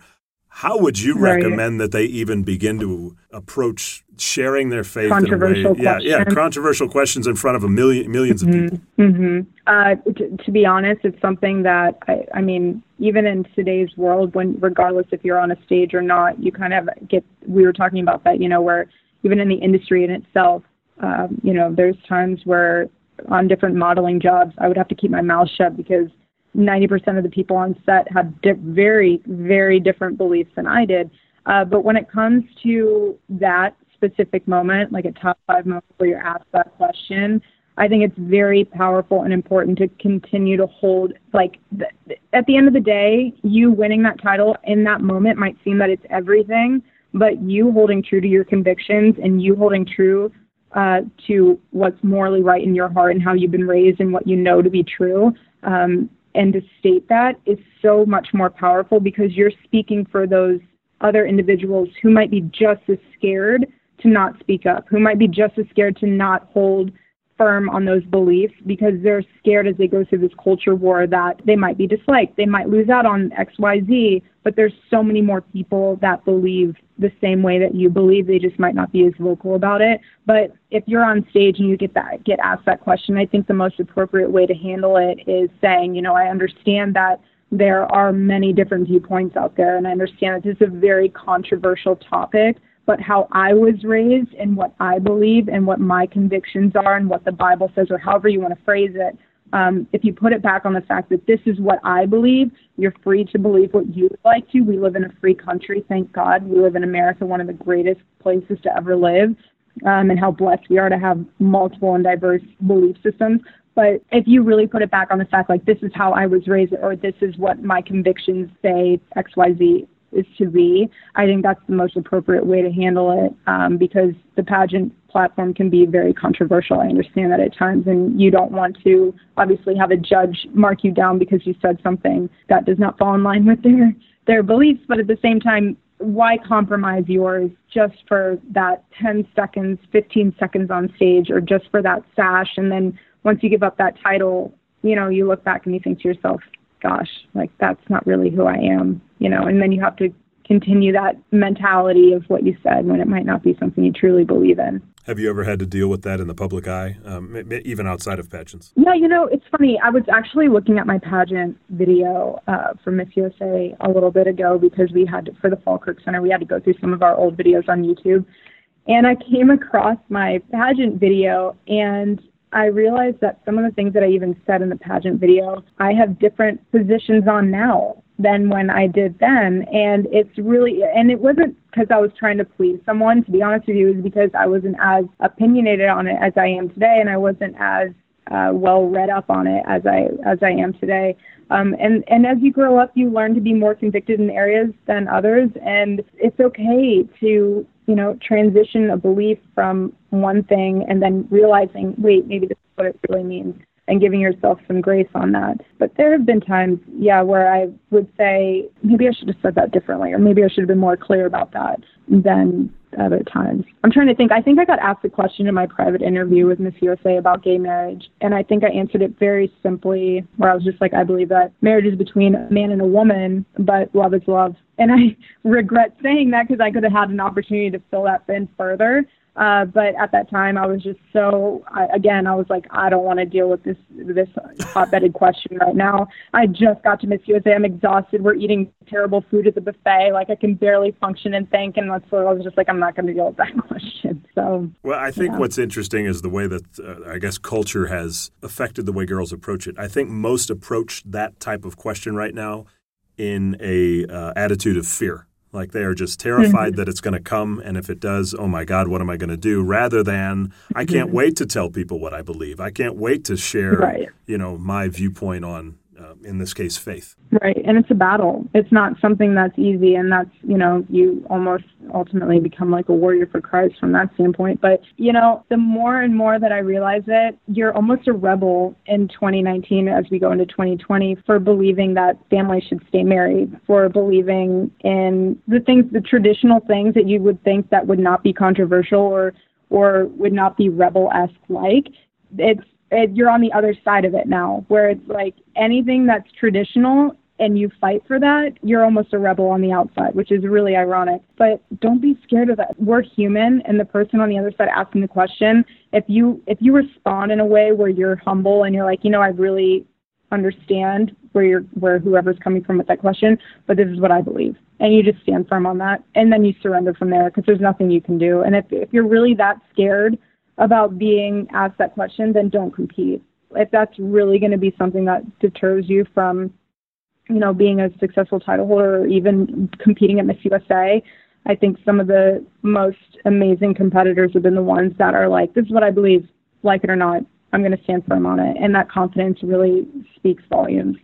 How would you right. recommend that they even begin to approach sharing their faith? Controversial in a way, yeah, yeah, controversial questions in front of a 1000000s mm-hmm. of people. Mm-hmm. Uh, t- to be honest, it's something that I, I mean, even in today's world, when regardless if you're on a stage or not, you kind of get. We were talking about that, you know, where even in the industry in itself, um, you know, there's times where on different modeling jobs, I would have to keep my mouth shut because 90% of the people on set had di- very, very different beliefs than I did. Uh, but when it comes to that specific moment, like a top five moment where you're asked that question, I think it's very powerful and important to continue to hold, like, th- at the end of the day, you winning that title in that moment might seem that it's everything, but you holding true to your convictions and you holding true uh, to what's morally right in your heart and how you've been raised and what you know to be true um, and to state that is so much more powerful because you're speaking for those other individuals who might be just as scared to not speak up, who might be just as scared to not hold firm on those beliefs because they're scared as they go through this culture war that they might be disliked, they might lose out on XYZ, but there's so many more people that believe the same way that you believe, they just might not be as vocal about it. But if you're on stage and you get that get asked that question, I think the most appropriate way to handle it is saying, you know, I understand that there are many different viewpoints out there and I understand that this is a very controversial topic but how I was raised and what I believe and what my convictions are and what the Bible says, or however you want to phrase it. Um, if you put it back on the fact that this is what I believe, you're free to believe what you would like to. We live in a free country, thank God. We live in America, one of the greatest places to ever live, um, and how blessed we are to have multiple and diverse belief systems. But if you really put it back on the fact, like, this is how I was raised, or this is what my convictions say, XYZ, is to be. I think that's the most appropriate way to handle it um, because the pageant platform can be very controversial. I understand that at times, and you don't want to obviously have a judge mark you down because you said something that does not fall in line with their their beliefs. But at the same time, why compromise yours just for that 10 seconds, 15 seconds on stage, or just for that sash? And then once you give up that title, you know, you look back and you think to yourself, gosh, like that's not really who I am, you know, and then you have to continue that mentality of what you said when it might not be something you truly believe in. Have you ever had to deal with that in the public eye, um, even outside of pageants? Yeah, you know, it's funny. I was actually looking at my pageant video uh, for Miss USA a little bit ago because we had to, for the Falkirk Center, we had to go through some of our old videos on YouTube. And I came across my pageant video and I realized that some of the things that I even said in the pageant video, I have different positions on now than when I did then. And it's really, and it wasn't because I was trying to please someone, to be honest with you, it was because I wasn't as opinionated on it as I am today, and I wasn't as uh, well read up on it as I as I am today. Um, and and as you grow up, you learn to be more convicted in areas than others, and it's okay to you know transition a belief from one thing and then realizing, wait, maybe this is what it really means and giving yourself some grace on that. But there have been times, yeah, where I would say maybe I should have said that differently, or maybe I should have been more clear about that than other times. I'm trying to think. I think I got asked a question in my private interview with Miss USA about gay marriage, and I think I answered it very simply, where I was just like, I believe that marriage is between a man and a woman, but love is love. And I (laughs) regret saying that because I could have had an opportunity to fill that in further. Uh, but at that time, I was just so. I, again, I was like, I don't want to deal with this this hot-bedded question right now. I just got to Miss USA. I'm exhausted. We're eating terrible food at the buffet. Like I can barely function and think. And that's so I was just like, I'm not going to deal with that (laughs) question. So. Well, I think yeah. what's interesting is the way that uh, I guess culture has affected the way girls approach it. I think most approach that type of question right now in a uh, attitude of fear like they are just terrified (laughs) that it's going to come. And if it does, oh my God, what am I going to do? Rather than, I can't wait to tell people what I believe. I can't wait to share, right. you know, my viewpoint on uh, in this case, faith. Right, and it's a battle. It's not something that's easy, and that's you know you almost ultimately become like a warrior for Christ from that standpoint. But you know, the more and more that I realize it, you're almost a rebel in 2019 as we go into 2020 for believing that families should stay married, for believing in the things, the traditional things that you would think that would not be controversial or or would not be rebel-esque like. It's it, you're on the other side of it now, where it's like anything that's traditional and you fight for that, you're almost a rebel on the outside, which is really ironic. But don't be scared of that. We're human, and the person on the other side asking the question, if you if you respond in a way where you're humble and you're like, you know, I really understand where you're where whoever's coming from with that question, but this is what I believe, and you just stand firm on that, and then you surrender from there because there's nothing you can do. And if if you're really that scared about being asked that question, then don't compete. If that's really going to be something that deters you from, you know, being a successful title holder or even competing at Miss USA, I think some of the most amazing competitors have been the ones that are like, this is what I believe, like it or not, I'm going to stand firm on it. And that confidence really speaks volumes.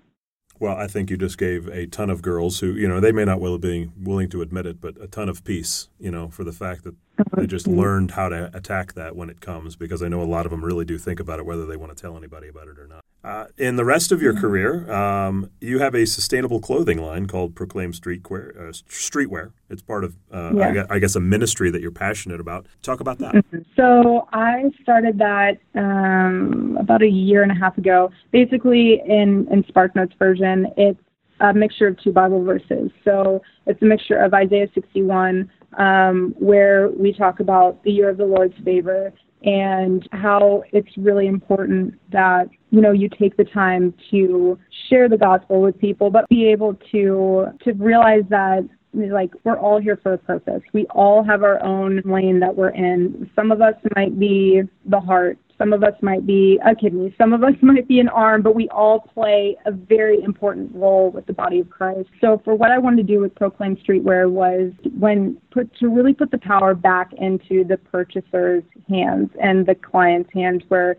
Well, I think you just gave a ton of girls who, you know, they may not well be willing to admit it, but a ton of peace, you know, for the fact that they just learned how to attack that when it comes, because I know a lot of them really do think about it, whether they want to tell anybody about it or not. Uh, in the rest of your career, um, you have a sustainable clothing line called Proclaim Streetwear. Uh, streetwear. It's part of, uh, yeah. I, guess, a ministry that you're passionate about. Talk about that. Mm-hmm. So I started that um, about a year and a half ago. Basically, in in SparkNotes version, it's a mixture of two Bible verses. So it's a mixture of Isaiah 61, um, where we talk about the year of the Lord's favor and how it's really important that you know you take the time to share the gospel with people but be able to to realize that like we're all here for a purpose. We all have our own lane that we're in. Some of us might be the heart some of us might be a kidney, some of us (laughs) might be an arm, but we all play a very important role with the body of Christ. So for what I wanted to do with Proclaim Streetwear was when put to really put the power back into the purchaser's hands and the client's hands where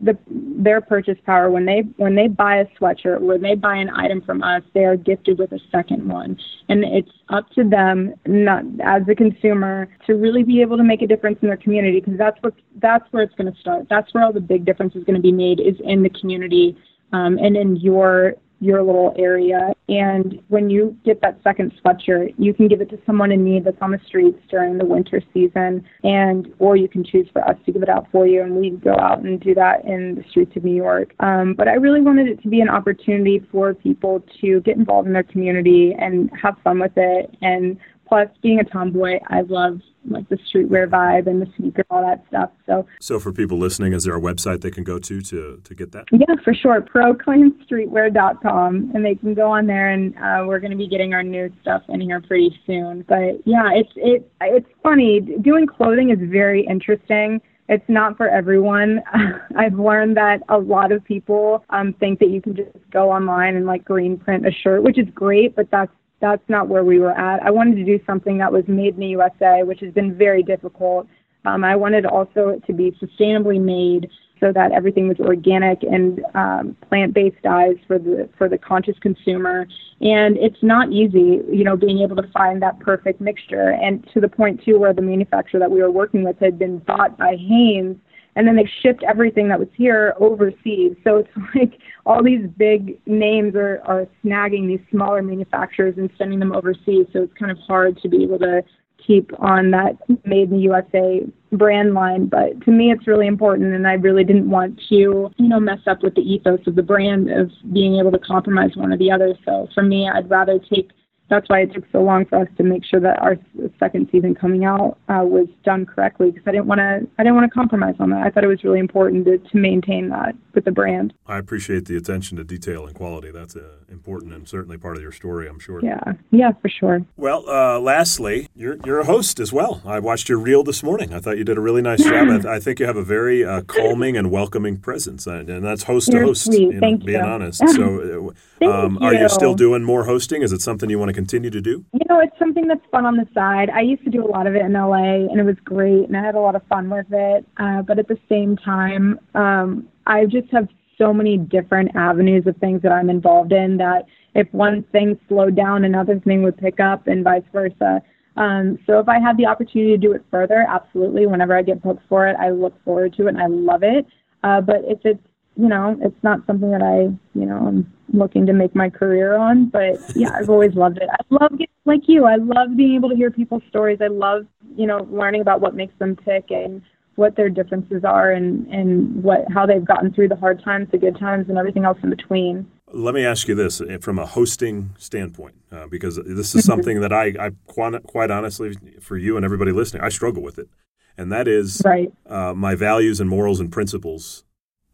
the their purchase power when they when they buy a sweatshirt when they buy an item from us they are gifted with a second one. And it's up to them not as a consumer to really be able to make a difference in their community because that's what that's where it's going to start. That's where all the big difference is going to be made is in the community um, and in your your little area. And when you get that second sweatshirt, you can give it to someone in need that's on the streets during the winter season, and or you can choose for us to give it out for you, and we go out and do that in the streets of New York. Um, but I really wanted it to be an opportunity for people to get involved in their community and have fun with it and Plus, being a tomboy, I love like the streetwear vibe and the sneaker, all that stuff. So, so for people listening, is there a website they can go to to to get that? Yeah, for sure. Proclaimstreetwear.com, and they can go on there, and uh, we're going to be getting our new stuff in here pretty soon. But yeah, it's it it's funny. Doing clothing is very interesting it's not for everyone. (laughs) I've learned that a lot of people um, think that you can just go online and like green print a shirt, which is great, but that's that's not where we were at. I wanted to do something that was made in the USA, which has been very difficult. Um, I wanted also to be sustainably made so that everything was organic and um, plant-based dyes for the for the conscious consumer. And it's not easy, you know, being able to find that perfect mixture. And to the point too, where the manufacturer that we were working with had been bought by Hanes and then they shipped everything that was here overseas. So it's (laughs) like all these big names are, are snagging these smaller manufacturers and sending them overseas. So it's kind of hard to be able to keep on that made in the USA brand line. But to me, it's really important, and I really didn't want to, you know, mess up with the ethos of the brand of being able to compromise one or the other. So for me, I'd rather take that's why it took so long for us to make sure that our second season coming out uh, was done correctly because I didn't want to I didn't want to compromise on that. I thought it was really important to, to maintain that with the brand. I appreciate the attention to detail and quality. That's uh, important and certainly part of your story, I'm sure. Yeah, yeah, for sure. Well, uh, lastly, you're you're a host as well. I watched your reel this morning. I thought you did a really nice job. (laughs) I, th- I think you have a very uh, calming and welcoming presence, and, and that's host you're to host. Sweet. You know, Thank being you. honest. (laughs) So, uh, um, you. are you still doing more hosting? Is it something you want to continue to do? You know, it's something that's fun on the side. I used to do a lot of it in LA, and it was great, and I had a lot of fun with it. Uh, but at the same time, um, I just have so many different avenues of things that I'm involved in that if one thing slowed down, another thing would pick up, and vice versa. Um, so if I had the opportunity to do it further, absolutely. Whenever I get booked for it, I look forward to it and I love it. Uh, but if it's you know, it's not something that I, you know, I'm looking to make my career on. But yeah, I've always loved it. I love getting, like you. I love being able to hear people's stories. I love, you know, learning about what makes them tick and what their differences are and and what how they've gotten through the hard times, the good times, and everything else in between. Let me ask you this eh, from a hosting standpoint, uh, because this is something that I, I quite, quite honestly, for you and everybody listening, I struggle with it, and that is right. uh, my values and morals and principles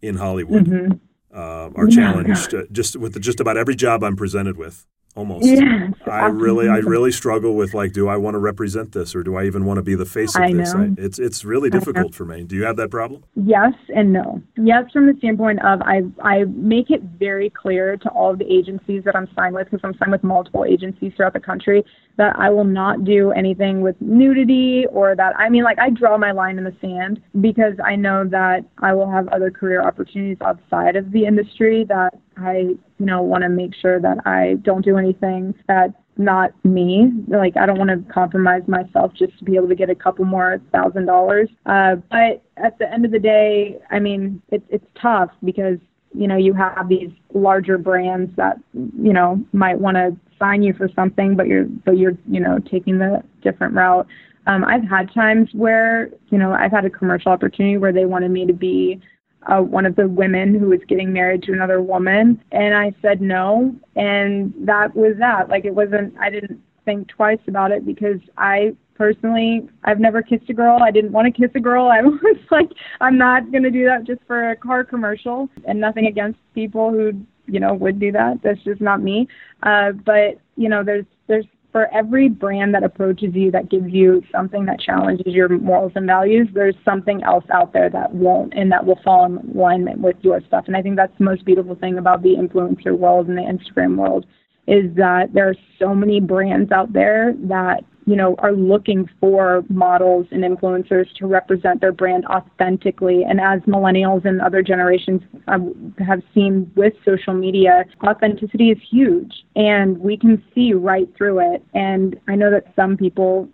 in Hollywood mm-hmm. uh, are Yeah. challenged uh, just with the, just about every job I'm presented with. Almost, Yes, I really, I really struggle with like, do I want to represent this or do I even want to be the face of I this? know. it's it's really difficult for me. Do you have that problem? Yes and no. Yes, from the standpoint of I I make it very clear to all of the agencies that I'm signed with, because I'm signed with multiple agencies throughout the country, that I will not do anything with nudity or that I mean like I draw my line in the sand because I know that I will have other career opportunities outside of the industry that I you know want to make sure that I don't do anything that's not me. Like I don't want to compromise myself just to be able to get a couple more thousand dollars. Uh, but at the end of the day, I mean, it, it's tough because you know you have these larger brands that you know might want to sign you for something, but you're but you're you know taking the different route. Um, I've had times where you know I've had a commercial opportunity where they wanted me to be uh, one of the women who was getting married to another woman, and I said no, and that was that. Like it wasn't. I didn't think twice about it because I personally, I've never kissed a girl. I didn't want to kiss a girl. I (laughs) was like, I'm not gonna do that just for a car commercial, and nothing against people who you know would do that. That's just not me. Uh, but you know, there's there's for every brand that approaches you that gives you something that challenges your morals and values, there's something else out there that won't and that will fall in alignment with your stuff. And I think that's the most beautiful thing about the influencer world and the Instagram world is that there are so many brands out there that you know, are looking for models and influencers to represent their brand authentically. And as millennials and other generations um, have seen with social media, authenticity is huge and we can see right through it. And I know that some people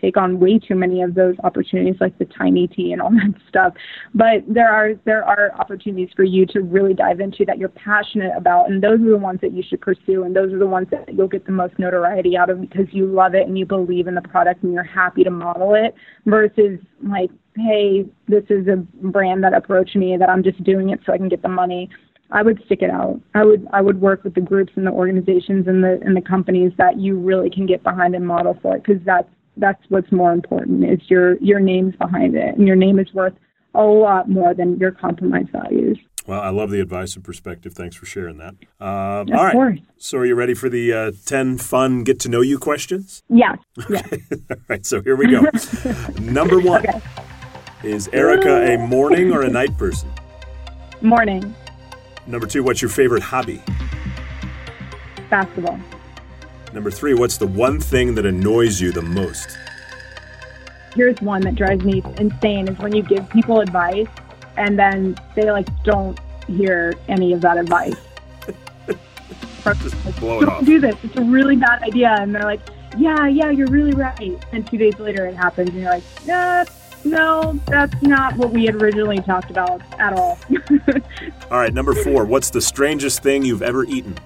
take on way too many of those opportunities, like the tiny tea and all (laughs) that stuff. But there are there are opportunities for you to really dive into that you're passionate about, and those are the ones that you should pursue, and those are the ones that you'll get the most notoriety out of because you love it and you believe in the product and you're happy to model it. Versus like, hey, this is a brand that approached me that I'm just doing it so I can get the money. I would stick it out. I would I would work with the groups and the organizations and the and the companies that you really can get behind and model for it because that's that's what's more important is your your name's behind it and your name is worth a lot more than your compromise values. Well, I love the advice and perspective. Thanks for sharing that. Uh, all right. Course. So, are you ready for the uh, 10 fun get to know you questions? Yes. Yeah. (laughs) all right. So, here we go. (laughs) Number one okay. Is Erika a morning or a night person? Morning. Number two, what's your favorite hobby? Basketball. Number three, what's the one thing that annoys you the most? Here's one that drives me insane is when you give people advice and then they like don't hear any of that advice. (laughs) Just blow it don't off. do this. It's a really bad idea. And they're like, yeah, yeah, you're really right. And two days later it happens and you're like, yeah, no, that's not what we had originally talked about at all. (laughs) all right, number four. What's the strangest thing you've ever eaten?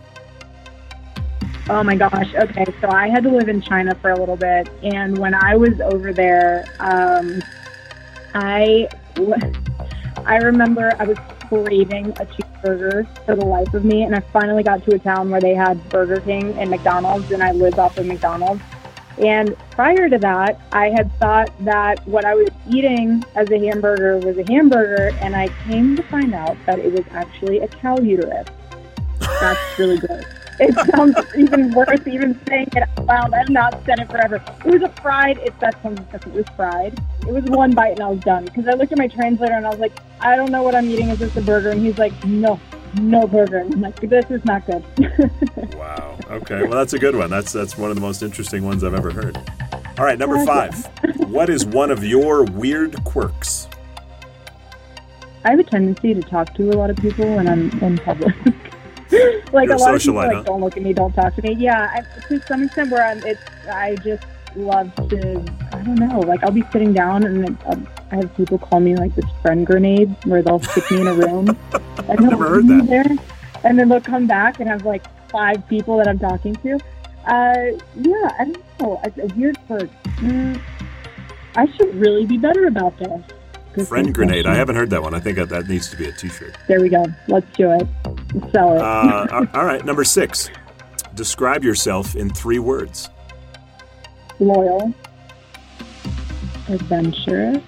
Oh my gosh. Okay, so I had to live in China for a little bit, and when I was over there, um, I I remember I was craving a cheeseburger for the life of me, and I finally got to a town where they had Burger King and McDonald's, and I lived off of McDonald's. And prior to that, I had thought that what I was eating as a hamburger was a hamburger, and I came to find out that it was actually a cow uterus. That's really gross. It sounds even worse even saying it out loud. I've not said it forever. It was a fried, it that sounds It was fried. It was one bite and I was done. Because I looked at my translator and I was like, I don't know what I'm eating. Is this a burger? And he's like, no, no burger. And I'm like, this is not good. (laughs) wow. Okay. Well, that's a good one. That's that's one of the most interesting ones I've ever heard. All right, number five. what is one of your weird quirks? I have a tendency to talk to a lot of people when I'm in public. (laughs) (laughs) like You're a lot of people like, huh? don't look at me, don't talk to me. Yeah, I, to some extent, where I'm, it's I just love to. I don't know. Like I'll be sitting down and um, I have people call me like this friend grenade, where they'll stick me in a room. (laughs) I've never heard that. There, and then they'll come back and have like five people that I'm talking to. Uh, yeah, I don't know. It's a weird quirk. Mm, I should really be better about this. Friend grenade. I haven't heard that one. I think that, that needs to be a T-shirt. There we go. Let's do it. Sell it. Uh, all right. Number six. Describe yourself in three words. Loyal. Adventurous.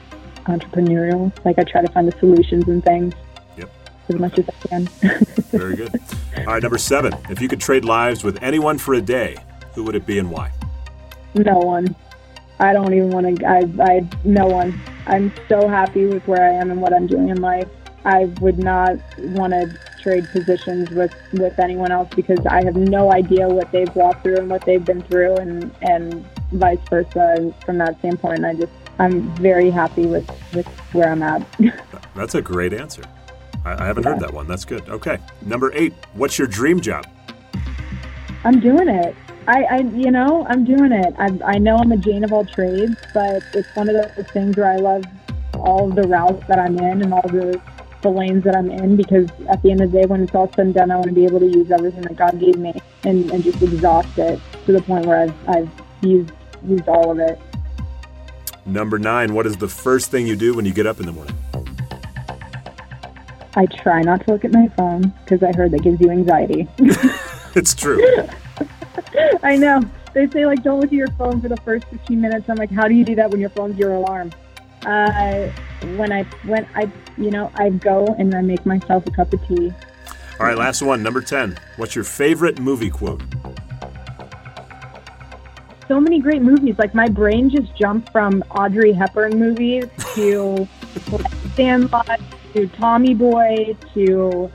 Entrepreneurial. Like I try to find the solutions and things. Yep. As much as I can. (laughs) Very good. All right. Number seven. If you could trade lives with anyone for a day, who would it be and why? No one. I don't even want to. I, I, no one. I'm so happy with where I am and what I'm doing in life. I would not want to trade positions with with anyone else because I have no idea what they've walked through and what they've been through, and and vice versa. And from that standpoint, I just I'm very happy with with where I'm at. (laughs) That's a great answer. I, I haven't yeah. heard that one. That's good. Okay, number eight. What's your dream job? I'm doing it. I, I, you know, I'm doing it. I, I know I'm a Jane of all trades, but it's one of those things where I love all of the routes that I'm in and all the, the lanes that I'm in because at the end of the day, when it's all said and done, I want to be able to use everything that God gave me and, and just exhaust it to the point where I've, I've used, used all of it. Number nine, what is the first thing you do when you get up in the morning? I try not to look at my phone because I heard that gives you anxiety. (laughs) it's true. (laughs) (laughs) I know. They say like don't look at your phone for the first 15 minutes. I'm like, how do you do that when your phone's your alarm? Uh, when I when I you know I go and I make myself a cup of tea. All right, last one, number 10. What's your favorite movie quote? So many great movies. Like my brain just jumped from Audrey Hepburn movies to (laughs) Sandlot to Tommy Boy to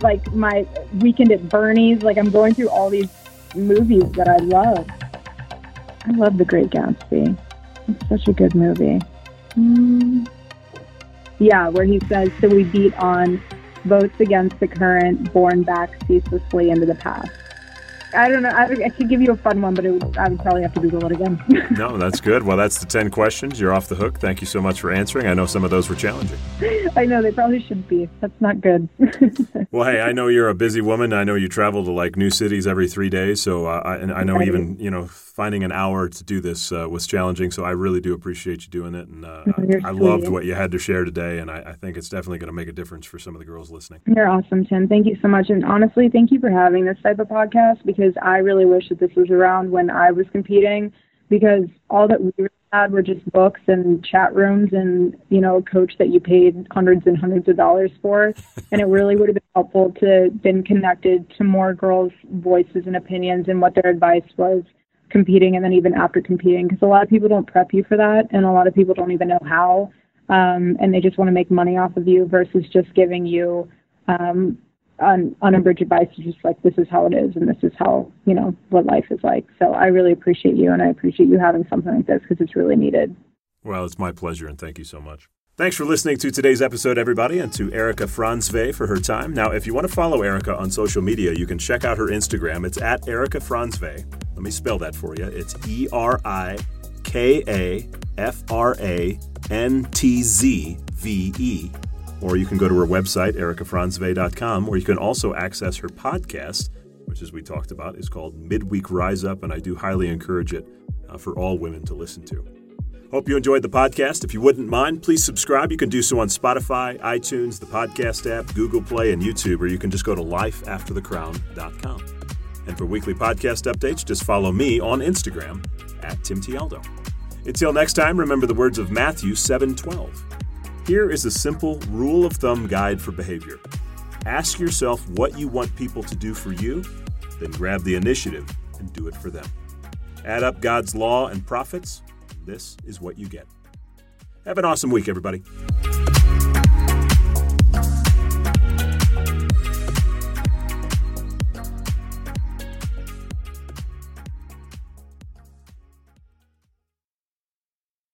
like my Weekend at Bernie's. Like I'm going through all these movies that I love. I love The Great Gatsby. It's such a good movie. Mm. Yeah, where he says, So we beat on votes against the current, borne back ceaselessly into the past. I don't know. I, I could give you a fun one, but would, I would probably have to Google it again. (laughs) no, that's good. Well, that's the 10 questions. You're off the hook. Thank you so much for answering. I know some of those were challenging. I know. They probably should be. That's not good. (laughs) well, hey, I know you're a busy woman. I know you travel to like new cities every three days. So uh, I, I know even, you know, finding an hour to do this uh, was challenging. So I really do appreciate you doing it. And uh, I, I, loved what you had to share today. And I, I think it's definitely going to make a difference for some of the girls listening. You're awesome, Tim. Thank you so much. And honestly, thank you for having this type of podcast because I really wish that this was around when I was competing because all that we had were just books and chat rooms and you know a coach that you paid hundreds and hundreds of dollars for (laughs) and it really would have been helpful to been connected to more girls voices and opinions and what their advice was competing and then even after competing because a lot of people don't prep you for that and a lot of people don't even know how um, and they just want to make money off of you versus just giving you um, un, unabridged advice just like this is how it is and this is how you know what life is like. So i really appreciate you and i appreciate you having something like this because it's really needed. Well it's my pleasure and thank you so much Thanks for listening to today's episode, everybody, and to Erika Frantzve for her time. Now, if you want to follow Erika on social media, you can check out her Instagram. It's at Erika Frantzve. Let me spell that for you. It's E R I K A F R A N T Z V E or you can go to her website, erikafrantzve.com, where you can also access her podcast, which, as we talked about, is called Midweek Rise Up, and I do highly encourage it uh, for all women to listen to. Hope you enjoyed the podcast. If you wouldn't mind, please subscribe. You can do so on Spotify, iTunes, the podcast app, Google Play, and YouTube, or you can just go to lifeafterthecrown.com. And for weekly podcast updates, just follow me on Instagram at Tim Tialdo. Until next time, remember the words of Matthew 712. Here is a simple rule of thumb guide for behavior. Ask yourself what you want people to do for you, then grab the initiative and do it for them. Add up God's law and prophets. This is what you get. Have an awesome week, everybody.